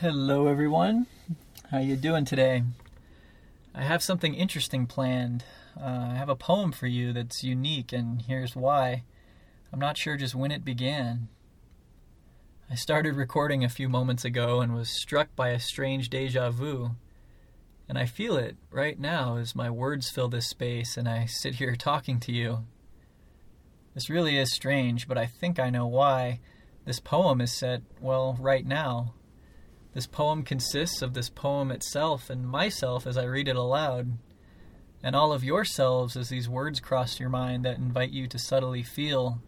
Hello everyone. How you doing today? I have something interesting planned. Uh, I have a poem for you that's unique and here's why. I'm not sure just when it began. I started recording a few moments ago and was struck by a strange deja vu. And I feel it right now as my words fill this space and I sit here talking to you. This really is strange, but I think I know why. This poem is set, well, right now. This poem consists of this poem itself and myself as I read it aloud, and all of yourselves as these words cross your mind that invite you to subtly feel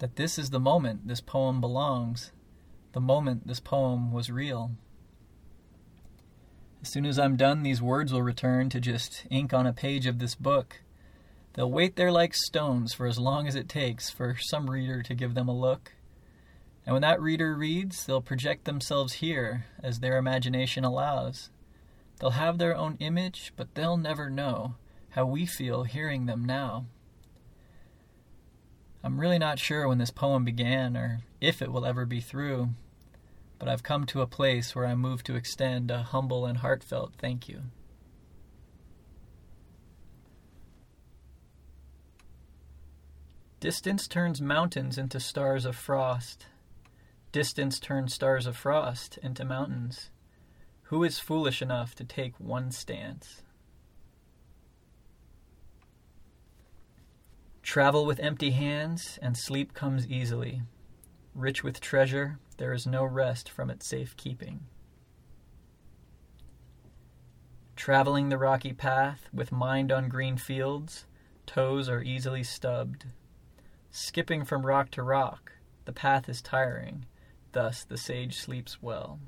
that this is the moment this poem belongs, the moment this poem was real. As soon as I'm done, these words will return to just ink on a page of this book. They'll wait there like stones for as long as it takes for some reader to give them a look. And when that reader reads, they'll project themselves here as their imagination allows. They'll have their own image, but they'll never know how we feel hearing them now. I'm really not sure when this poem began or if it will ever be through, but I've come to a place where I move to extend a humble and heartfelt thank you. Distance turns mountains into stars of frost. Distance turns stars of frost into mountains. Who is foolish enough to take one stance? Travel with empty hands, and sleep comes easily. Rich with treasure, there is no rest from its safe keeping. Traveling the rocky path, with mind on green fields, toes are easily stubbed. Skipping from rock to rock, the path is tiring, thus the sage sleeps well.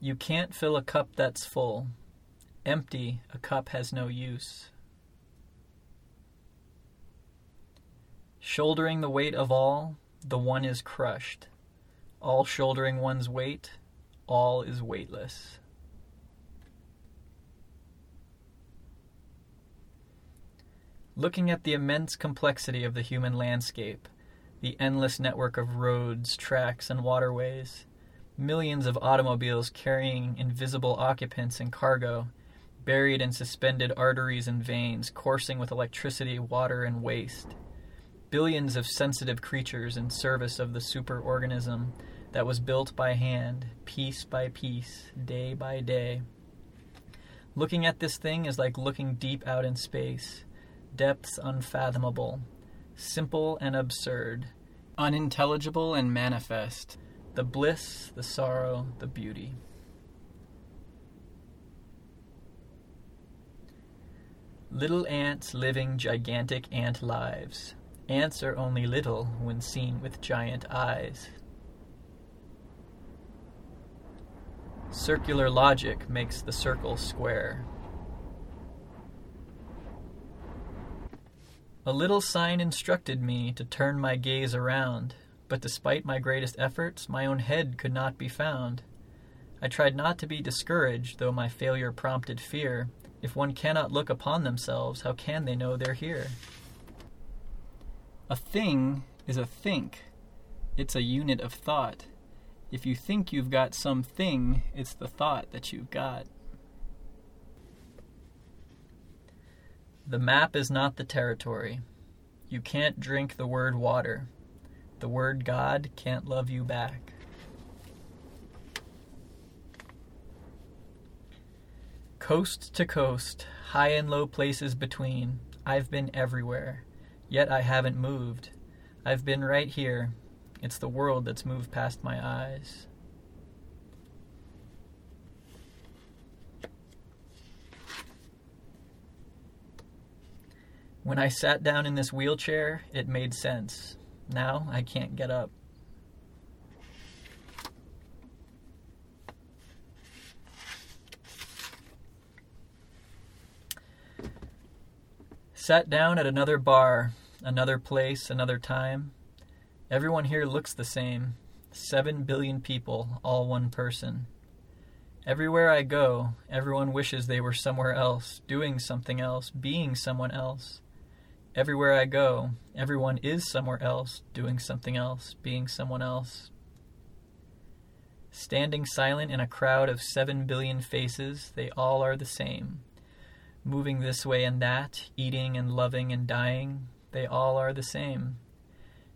You can't fill a cup that's full. Empty, a cup has no use. Shouldering the weight of all, the one is crushed. All shouldering one's weight, all is weightless. Looking at the immense complexity of the human landscape, the endless network of roads, tracks, and waterways, millions of automobiles carrying invisible occupants and cargo, buried in suspended arteries and veins, coursing with electricity, water, and waste, billions of sensitive creatures in service of the superorganism that was built by hand, piece by piece, day by day. Looking at this thing is like looking deep out in space depths unfathomable, simple and absurd, unintelligible and manifest, the bliss, the sorrow, the beauty. Little ants living gigantic ant lives. Ants are only little when seen with giant eyes. Circular logic makes the circle square. A little sign instructed me to turn my gaze around, but despite my greatest efforts, my own head could not be found. I tried not to be discouraged, though my failure prompted fear. If one cannot look upon themselves, how can they know they're here? A thing is a think. It's a unit of thought. If you think you've got something, it's the thought that you've got. The map is not the territory. You can't drink the word water. The word God can't love you back. Coast to coast, high and low places between, I've been everywhere, yet I haven't moved. I've been right here. It's the world that's moved past my eyes. When I sat down in this wheelchair, it made sense. Now I can't get up. Sat down at another bar, another place, another time. Everyone here looks the same. Seven billion people, all one person. Everywhere I go, everyone wishes they were somewhere else, doing something else, being someone else. Everywhere I go, everyone is somewhere else, doing something else, being someone else. Standing silent in a crowd of seven billion faces, they all are the same. Moving this way and that, eating and loving and dying, they all are the same.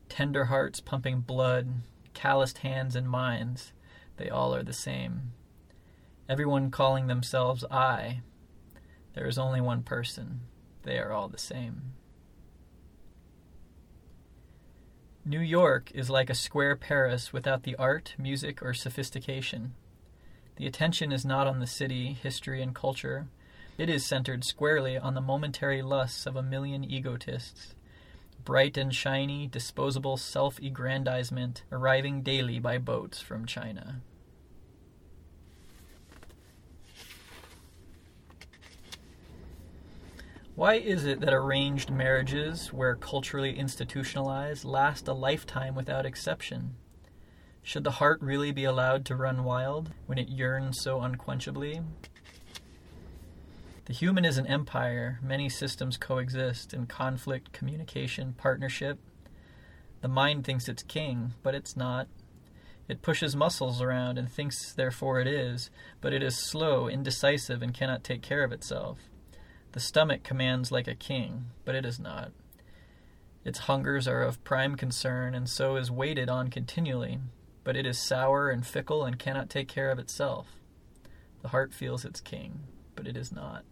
Tender hearts pumping blood, calloused hands and minds, they all are the same. Everyone calling themselves I. There is only one person. They are all the same. New York is like a square Paris without the art, music, or sophistication. The attention is not on the city, history, and culture. It is centered squarely on the momentary lusts of a million egotists. Bright and shiny, disposable self aggrandizement arriving daily by boats from China. Why is it that arranged marriages, where culturally institutionalized, last a lifetime without exception? Should the heart really be allowed to run wild when it yearns so unquenchably? The human is an empire. Many systems coexist in conflict, communication, partnership. The mind thinks it's king, but it's not. It pushes muscles around and thinks therefore it is, but it is slow, indecisive, and cannot take care of itself. The stomach commands like a king, but it is not. Its hungers are of prime concern, and so is waited on continually, but it is sour and fickle and cannot take care of itself. The heart feels its king, but it is not.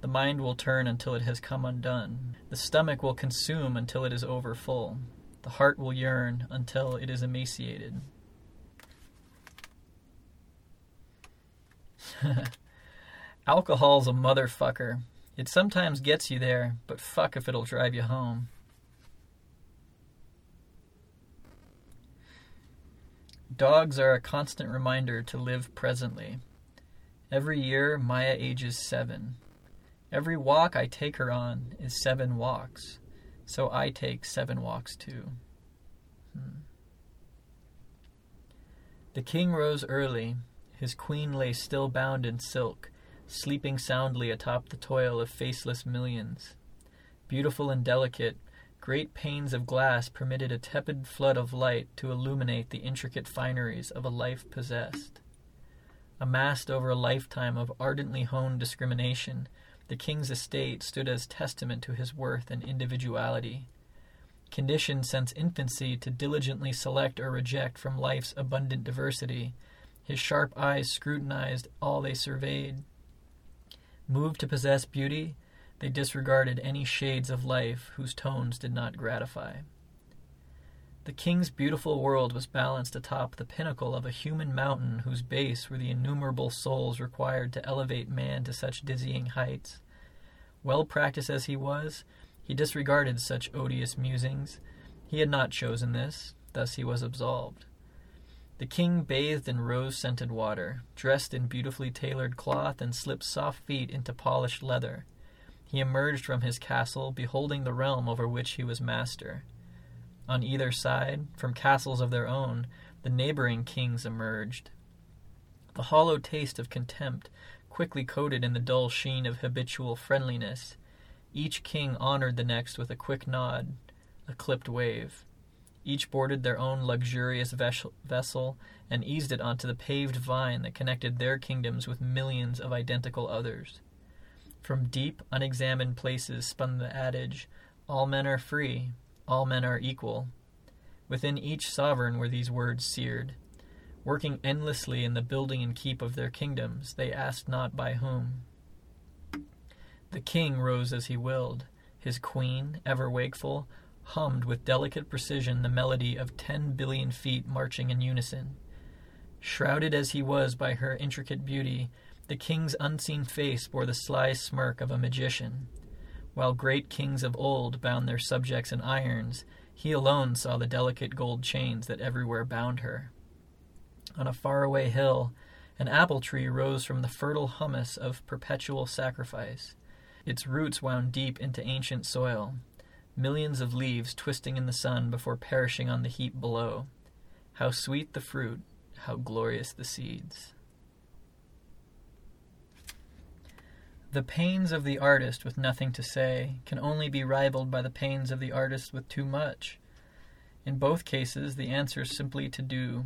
The mind will turn until it has come undone. The stomach will consume until it is over full. The heart will yearn until it is emaciated. Alcohol's a motherfucker. It sometimes gets you there, but fuck if it'll drive you home. Dogs are a constant reminder to live presently. Every year, Maya ages seven. Every walk I take her on is seven walks, so I take seven walks too. Hmm. The king rose early. His queen lay still bound in silk, sleeping soundly atop the toil of faceless millions. Beautiful and delicate, great panes of glass permitted a tepid flood of light to illuminate the intricate fineries of a life possessed. Amassed over a lifetime of ardently honed discrimination, the king's estate stood as testament to his worth and individuality. Conditioned since infancy to diligently select or reject from life's abundant diversity, his sharp eyes scrutinized all they surveyed, Moved to possess beauty, they disregarded any shades of life whose tones did not gratify. The king's beautiful world was balanced atop the pinnacle of a human mountain whose base were the innumerable souls required to elevate man to such dizzying heights. Well practiced as he was, he disregarded such odious musings. He had not chosen this, thus he was absolved. The king bathed in rose scented water, dressed in beautifully tailored cloth, and slipped soft feet into polished leather. He emerged from his castle, beholding the realm over which he was master. On either side, from castles of their own, the neighboring kings emerged. The hollow taste of contempt quickly coated in the dull sheen of habitual friendliness. Each king honored the next with a quick nod, a clipped wave. Each boarded their own luxurious vessel and eased it onto the paved vine that connected their kingdoms with millions of identical others. From deep, unexamined places spun the adage, All men are free, all men are equal. Within each sovereign were these words seared. Working endlessly in the building and keep of their kingdoms, they asked not by whom. The king rose as he willed. His queen, ever wakeful, hummed with delicate precision the melody of ten billion feet marching in unison. Shrouded as he was by her intricate beauty, the king's unseen face bore the sly smirk of a magician. While great kings of old bound their subjects in irons, he alone saw the delicate gold chains that everywhere bound her. On a faraway hill, an apple tree rose from the fertile humus of perpetual sacrifice. Its roots wound deep into ancient soil, millions of leaves twisting in the sun before perishing on the heap below. How sweet the fruit, how glorious the seeds. The pains of the artist with nothing to say can only be rivaled by the pains of the artist with too much. In both cases, the answer is simply to do.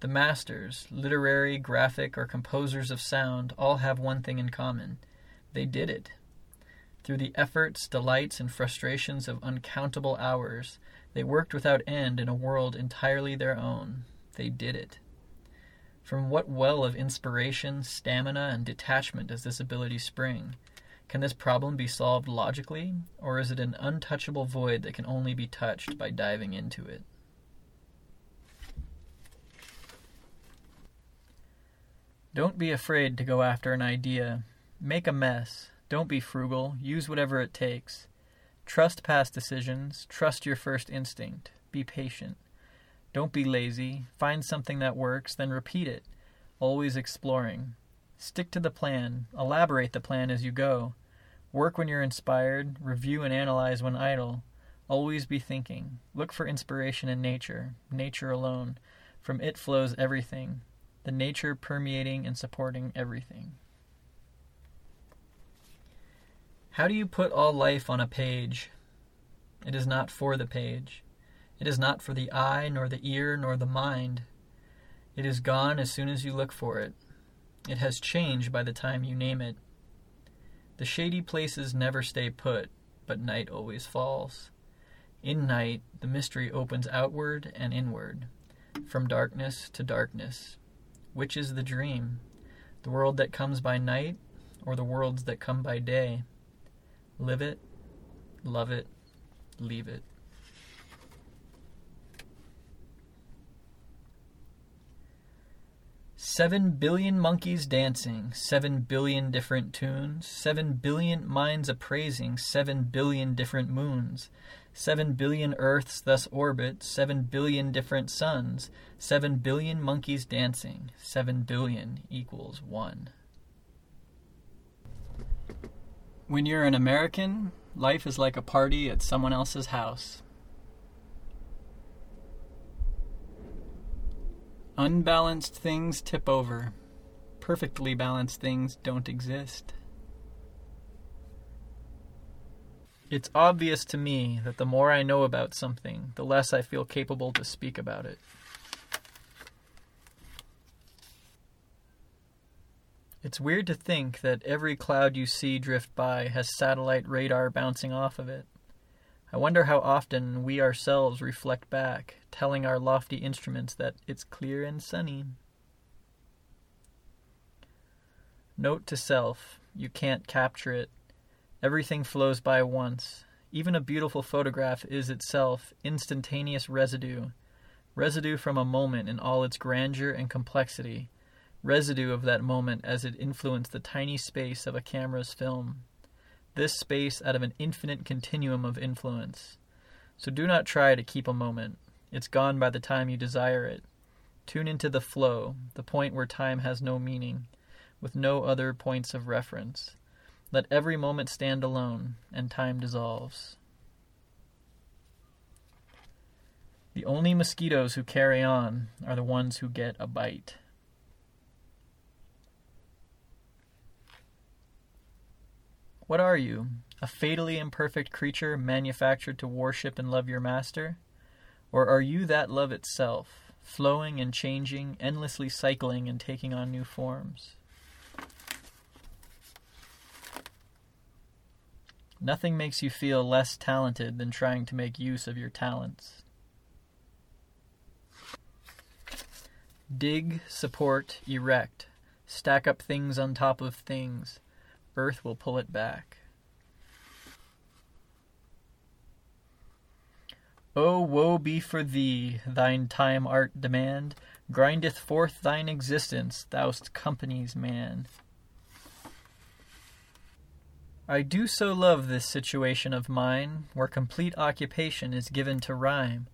The masters, literary, graphic, or composers of sound, all have one thing in common they did it. Through the efforts, delights, and frustrations of uncountable hours, they worked without end in a world entirely their own. They did it. From what well of inspiration, stamina, and detachment does this ability spring? Can this problem be solved logically, or is it an untouchable void that can only be touched by diving into it? Don't be afraid to go after an idea. Make a mess. Don't be frugal. Use whatever it takes. Trust past decisions. Trust your first instinct. Be patient. Don't be lazy. Find something that works, then repeat it, always exploring. Stick to the plan. Elaborate the plan as you go. Work when you're inspired. Review and analyze when idle. Always be thinking. Look for inspiration in nature, nature alone. From it flows everything, the nature permeating and supporting everything. How do you put all life on a page? It is not for the page. It is not for the eye, nor the ear, nor the mind. It is gone as soon as you look for it. It has changed by the time you name it. The shady places never stay put, but night always falls. In night, the mystery opens outward and inward, from darkness to darkness. Which is the dream? The world that comes by night, or the worlds that come by day? Live it, love it, leave it. Seven billion monkeys dancing, seven billion different tunes, seven billion minds appraising, seven billion different moons, seven billion earths thus orbit, seven billion different suns, seven billion monkeys dancing, seven billion equals one. When you're an American, life is like a party at someone else's house. Unbalanced things tip over. Perfectly balanced things don't exist. It's obvious to me that the more I know about something, the less I feel capable to speak about it. It's weird to think that every cloud you see drift by has satellite radar bouncing off of it. I wonder how often we ourselves reflect back, telling our lofty instruments that it's clear and sunny. Note to self you can't capture it. Everything flows by once. Even a beautiful photograph is itself instantaneous residue, residue from a moment in all its grandeur and complexity residue of that moment as it influenced the tiny space of a camera's film. This space out of an infinite continuum of influence. So do not try to keep a moment. It's gone by the time you desire it. Tune into the flow, the point where time has no meaning, with no other points of reference. Let every moment stand alone, and time dissolves. The only mosquitoes who carry on are the ones who get a bite. What are you? A fatally imperfect creature manufactured to worship and love your master? Or are you that love itself, flowing and changing, endlessly cycling and taking on new forms? Nothing makes you feel less talented than trying to make use of your talents. Dig, support, erect. Stack up things on top of things earth will pull it back. Oh, woe be for thee, thine time art demand, grindeth forth thine existence, thou'st company's man. I do so love this situation of mine, where complete occupation is given to rhyme,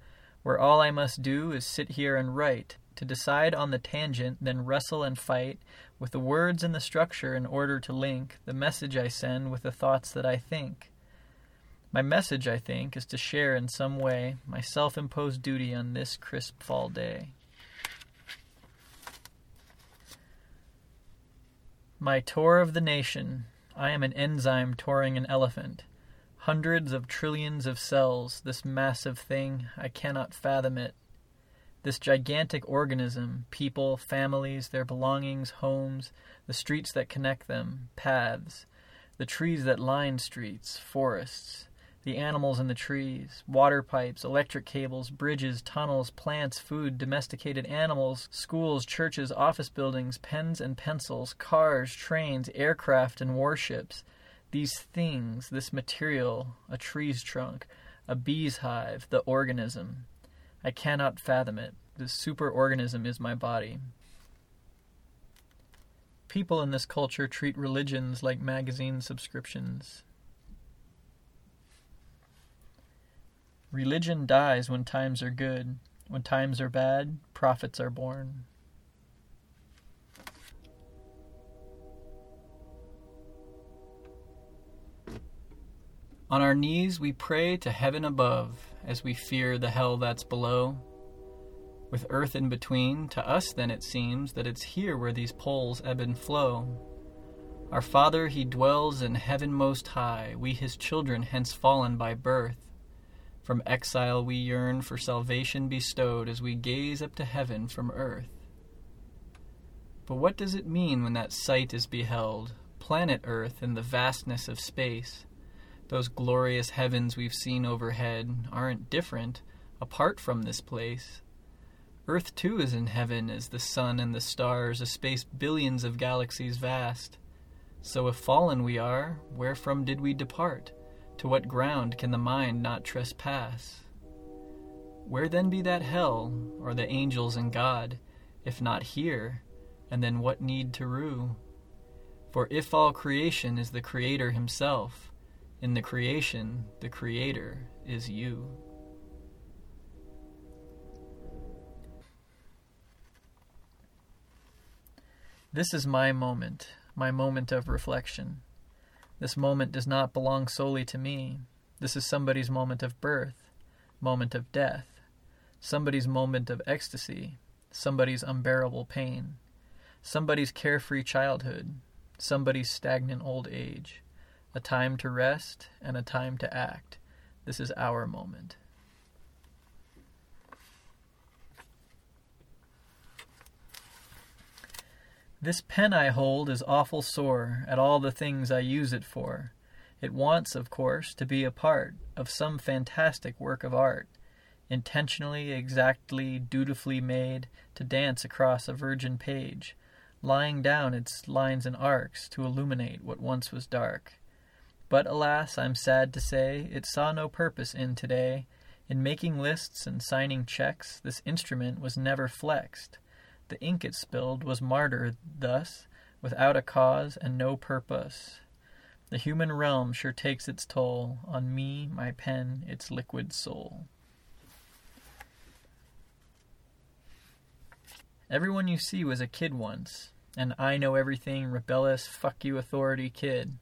where all I must do is sit here and write, to decide on the tangent, then wrestle and fight with the words and the structure in order to link the message I send with the thoughts that I think. My message, I think, is to share in some way my self imposed duty on this crisp fall day. My tour of the nation, I am an enzyme touring an elephant. Hundreds of trillions of cells, this massive thing, I cannot fathom it. This gigantic organism, people, families, their belongings, homes, the streets that connect them, paths, the trees that line streets, forests, the animals in the trees, water pipes, electric cables, bridges, tunnels, plants, food, domesticated animals, schools, churches, office buildings, pens and pencils, cars, trains, aircraft, and warships. These things, this material, a tree's trunk, a bee's hive, the organism. I cannot fathom it. This superorganism is my body. People in this culture treat religions like magazine subscriptions. Religion dies when times are good. When times are bad, prophets are born. On our knees, we pray to heaven above as we fear the hell that's below. With earth in between, to us then it seems that it's here where these poles ebb and flow. Our Father, He dwells in heaven most high, we His children hence fallen by birth. From exile we yearn for salvation bestowed as we gaze up to heaven from earth. But what does it mean when that sight is beheld, planet Earth in the vastness of space? Those glorious heavens we've seen overhead aren't different, apart from this place. Earth too is in heaven as the sun and the stars, a space billions of galaxies vast. So if fallen we are, wherefrom did we depart? To what ground can the mind not trespass? Where then be that hell, or the angels and God, if not here, and then what need to rue? For if all creation is the Creator Himself, in the creation the Creator is you. This is my moment, my moment of reflection. This moment does not belong solely to me. This is somebody's moment of birth, moment of death, somebody's moment of ecstasy, somebody's unbearable pain, somebody's carefree childhood, somebody's stagnant old age, a time to rest and a time to act. This is our moment. This pen I hold is awful sore at all the things I use it for. It wants, of course, to be a part of some fantastic work of art, intentionally, exactly, dutifully made to dance across a virgin page, lying down its lines and arcs to illuminate what once was dark. But alas, I'm sad to say, it saw no purpose in today. In making lists and signing checks, this instrument was never flexed. The ink it spilled was martyred thus, without a cause and no purpose. The human realm sure takes its toll on me, my pen, its liquid soul. Everyone you see was a kid once, an I know everything, rebellious, fuck you authority kid.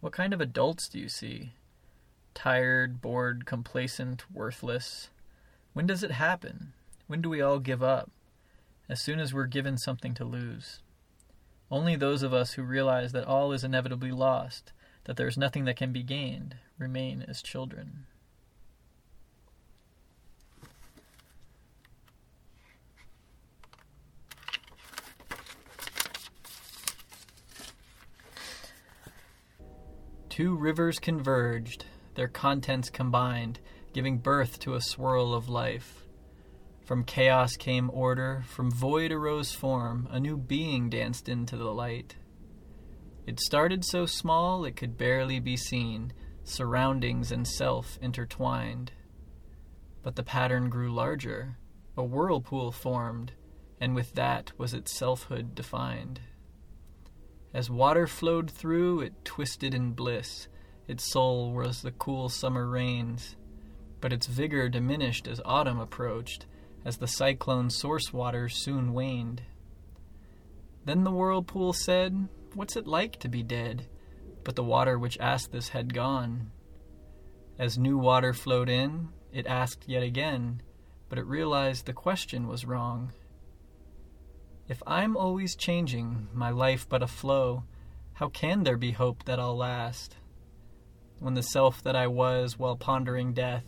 What kind of adults do you see? Tired, bored, complacent, worthless. When does it happen? When do we all give up? as soon as we're given something to lose. Only those of us who realize that all is inevitably lost, that there is nothing that can be gained, remain as children. Two rivers converged, their contents combined, giving birth to a swirl of life. From chaos came order, from void arose form, a new being danced into the light. It started so small it could barely be seen, surroundings and self intertwined. But the pattern grew larger, a whirlpool formed, and with that was its selfhood defined. As water flowed through, it twisted in bliss, its soul was the cool summer rains, but its vigor diminished as autumn approached as the cyclone's source water soon waned. Then the whirlpool said, What's it like to be dead? But the water which asked this had gone. As new water flowed in, it asked yet again, but it realized the question was wrong. If I'm always changing, my life but a flow, How can there be hope that I'll last? When the self that I was while pondering death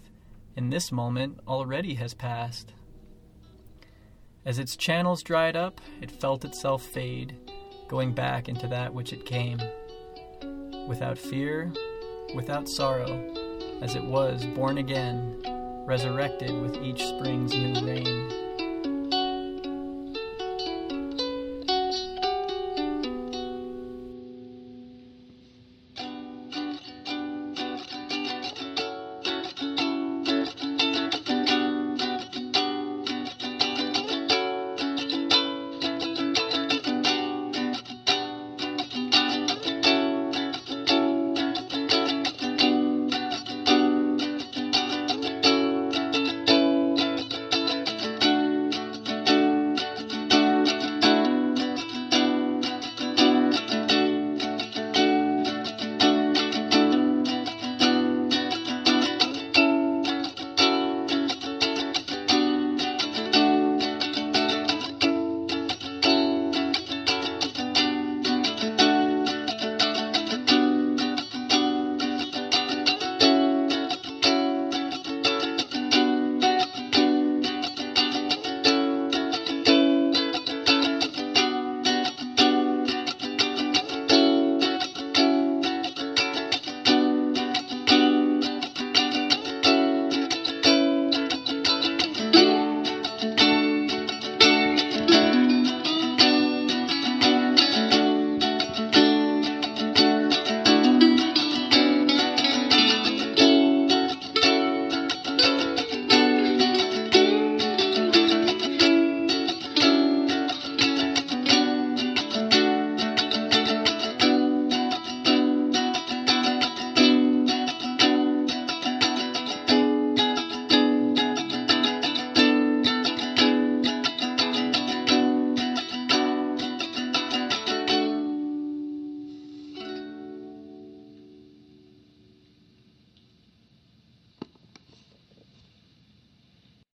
in this moment already has passed. As its channels dried up, it felt itself fade, going back into that which it came. Without fear, without sorrow, as it was born again, resurrected with each spring's new rain.